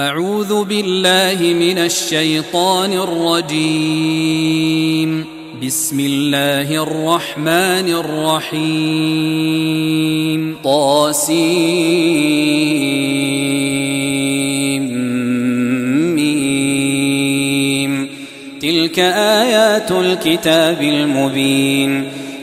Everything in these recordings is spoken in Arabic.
أعوذ بالله من الشيطان الرجيم. بسم الله الرحمن الرحيم. طاسيم. تلك آيات الكتاب المبين.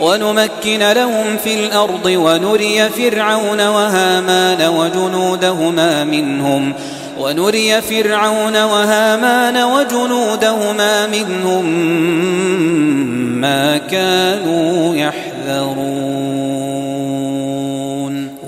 ونمكن لهم في الأرض ونري فرعون وهامان وجنودهما منهم. ونري فرعون وهامان وجنودهما منهم ما كانوا يحذرون.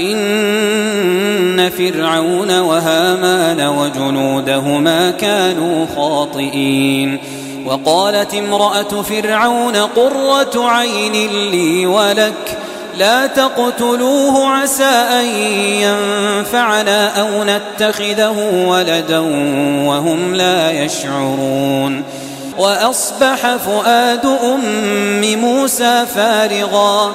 إن فرعون وهامان وجنودهما كانوا خاطئين. وقالت امرأة فرعون قرة عين لي ولك لا تقتلوه عسى أن ينفعنا أو نتخذه ولدا وهم لا يشعرون. وأصبح فؤاد أم موسى فارغا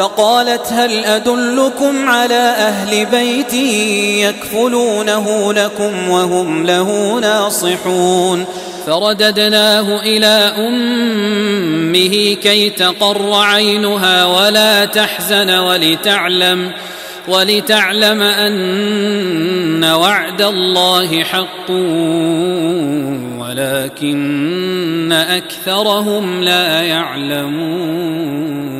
فقالت هل أدلكم على أهل بيت يكفلونه لكم وهم له ناصحون؟ فرددناه إلى أمه كي تقر عينها ولا تحزن ولتعلم ولتعلم أن وعد الله حق ولكن أكثرهم لا يعلمون.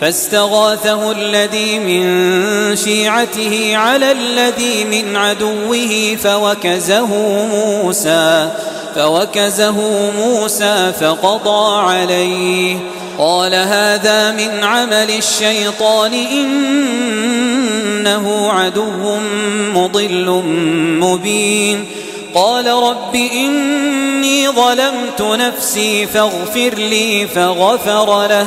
فاستغاثه الذي من شيعته على الذي من عدوه فوكزه موسى فوكزه موسى فقضى عليه. قال هذا من عمل الشيطان إنه عدو مضل مبين. قال رب إني ظلمت نفسي فاغفر لي فغفر له.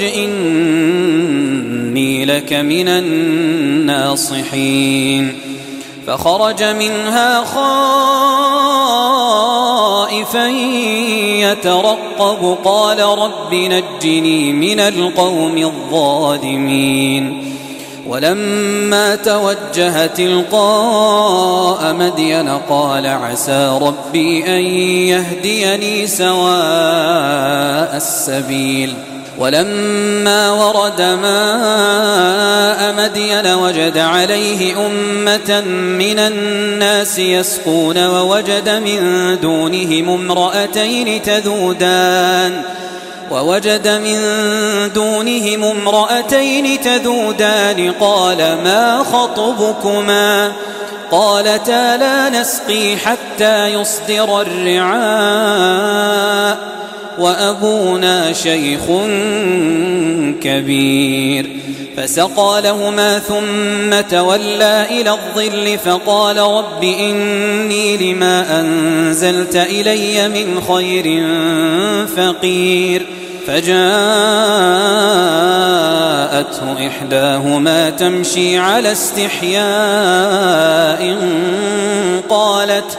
إني لك من الناصحين. فخرج منها خائفا يترقب. قال رب نجني من القوم الظالمين. ولما توجه تلقاء مدين قال عسى ربي أن يهديني سواء السبيل. ولما ورد ماء مدين وجد عليه أمة من الناس يسقون ووجد من دونهم امرأتين تذودان ووجد من دونهم امرأتين تذودان قال ما خطبكما قالتا لا نسقي حتى يصدر الرعاء وأبونا شيخ كبير. فسقى لهما ثم تولى إلى الظل فقال رب إني لما أنزلت إلي من خير فقير. فجاءته إحداهما تمشي على استحياء قالت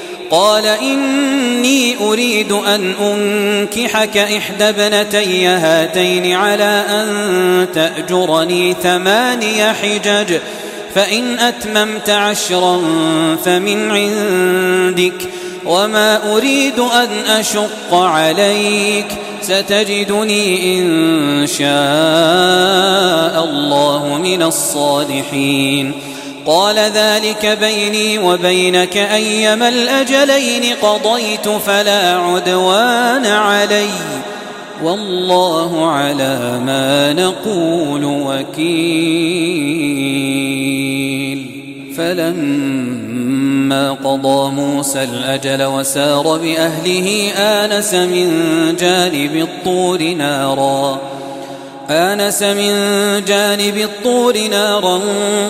قال إني أريد أن أنكحك إحدى ابنتي هاتين على أن تأجرني ثماني حجج فإن أتممت عشرا فمن عندك وما أريد أن أشق عليك ستجدني إن شاء الله من الصالحين. قال ذلك بيني وبينك أيما الأجلين قضيت فلا عدوان علي والله على ما نقول وكيل. فلما قضى موسى الأجل وسار بأهله آنس من جانب الطور ناراً آنس من جانب الطور نارا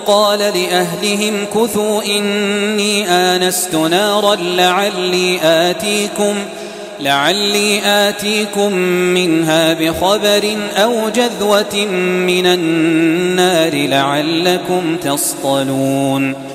قال لأهلهم كثوا إني آنست نارا لعلي آتيكم لعلي آتيكم منها بخبر أو جذوة من النار لعلكم تصطلون.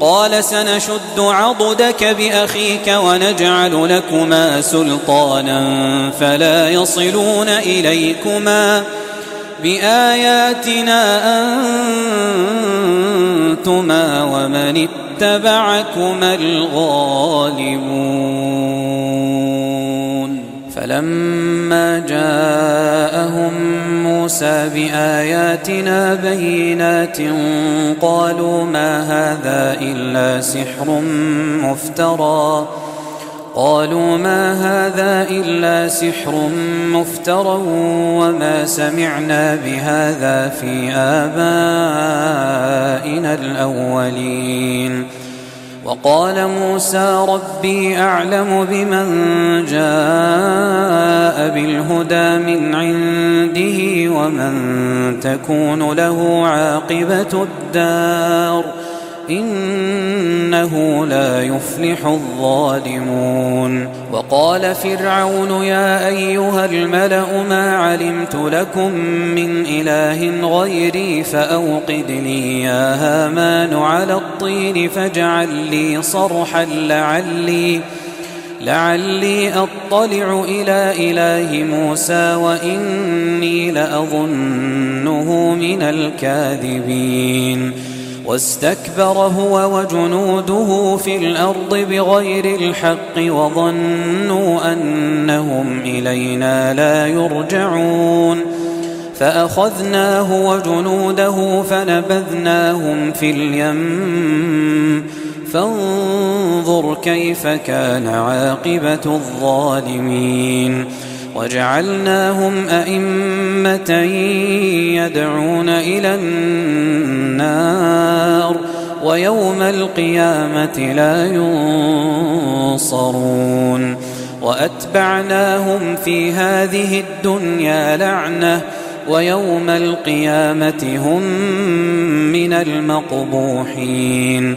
قال سنشد عضدك بأخيك ونجعل لكما سلطانا فلا يصلون إليكما بآياتنا أنتما ومن اتبعكما الغالبون فلما جاءهم موسى بآياتنا بينات قالوا ما هذا إلا سحر مفترى قالوا ما هذا إلا سحر مفترى وما سمعنا بهذا في آبائنا الأولين وقال موسى ربي أعلم بمن جاء بالهدى من عنده ومن تكون له عاقبة الدار إنه لا يفلح الظالمون. وقال فرعون يا أيها الملأ ما علمت لكم من إله غيري فأوقد لي يا هامان على الطين فاجعل لي صرحا لعلي لعلي أطلع إلى إله موسى وإني لأظنه من الكاذبين. واستكبر هو وجنوده في الأرض بغير الحق وظنوا أنهم إلينا لا يرجعون. فأخذناه وجنوده فنبذناهم في اليم. فانظر كيف كان عاقبة الظالمين. وجعلناهم أئمة يدعون إلى النار ويوم القيامة لا ينصرون. وأتبعناهم في هذه الدنيا لعنة ويوم القيامة هم من المقبوحين.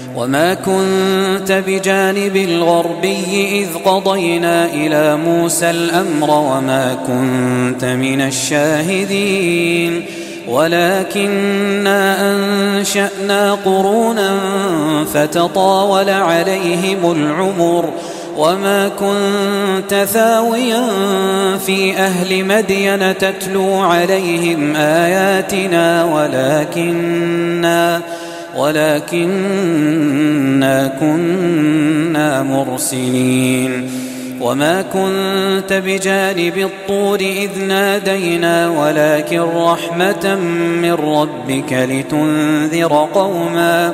وما كنت بجانب الغربي إذ قضينا إلى موسى الأمر وما كنت من الشاهدين. ولكنا أنشأنا قرونا فتطاول عليهم العمر. وما كنت ثاويا في أهل مدين تتلو عليهم آياتنا. ولكننا ولكننا كنا مرسلين وما كنت بجانب الطور إذ نادينا ولكن رحمة من ربك لتنذر قوما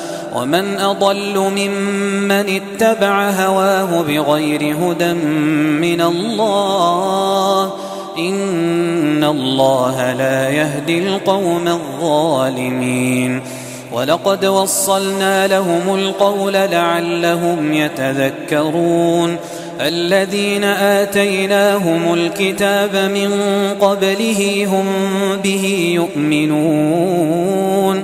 ومن أضل ممن اتبع هواه بغير هدى من الله إن الله لا يهدي القوم الظالمين ولقد وصلنا لهم القول لعلهم يتذكرون الذين آتيناهم الكتاب من قبله هم به يؤمنون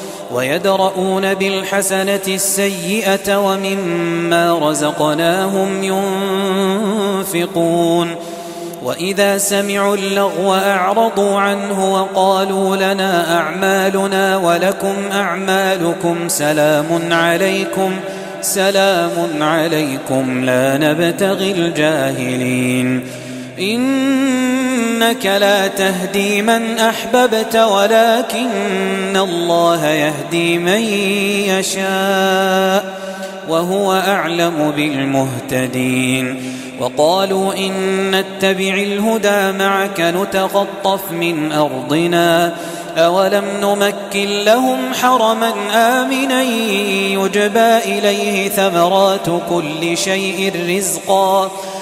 ويدرؤون بالحسنة السيئة ومما رزقناهم ينفقون. وإذا سمعوا اللغو أعرضوا عنه وقالوا لنا أعمالنا ولكم أعمالكم سلام عليكم سلام عليكم لا نبتغي الجاهلين. إنك لا تهدي من أحببت ولكن الله يهدي من يشاء وهو أعلم بالمهتدين وقالوا إن نتبع الهدى معك نتخطف من أرضنا أولم نمكن لهم حرما آمنا يجبى إليه ثمرات كل شيء رزقا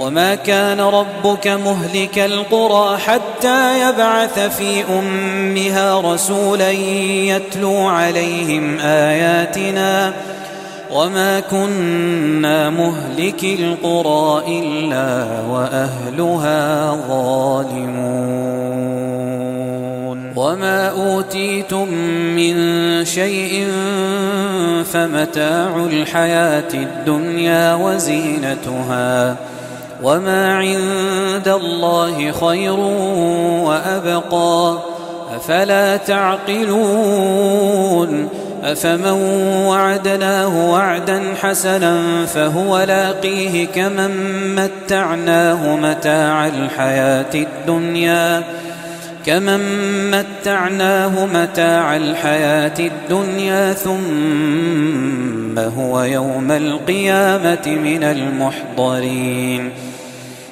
وما كان ربك مهلك القرى حتى يبعث في أمها رسولا يتلو عليهم آياتنا وما كنا مهلك القرى إلا وأهلها ظالمون. وما أوتيتم من شيء فمتاع الحياة الدنيا وزينتها وما عند الله خير وأبقى أفلا تعقلون أفمن وعدناه وعدا حسنا فهو لاقيه كمن متعناه متاع الحياة الدنيا كمن متعناه متاع الحياة الدنيا ثم هو يوم القيامة من المحضرين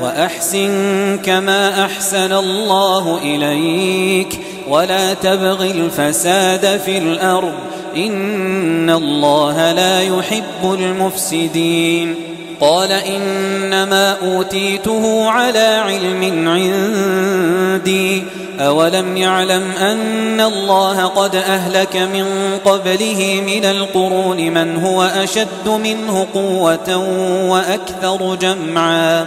وأحسن كما أحسن الله إليك ولا تبغ الفساد في الأرض إن الله لا يحب المفسدين. قال إنما أوتيته على علم عندي. أولم يعلم أن الله قد أهلك من قبله من القرون من هو أشد منه قوة وأكثر جمعاً.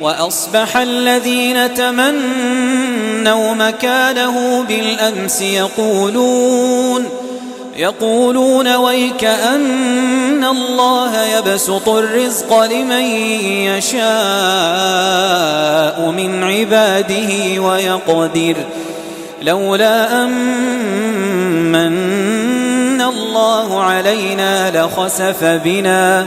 وأصبح الذين تمنوا مكانه بالأمس يقولون يقولون ويك أن الله يبسط الرزق لمن يشاء من عباده ويقدر لولا أمن الله علينا لخسف بنا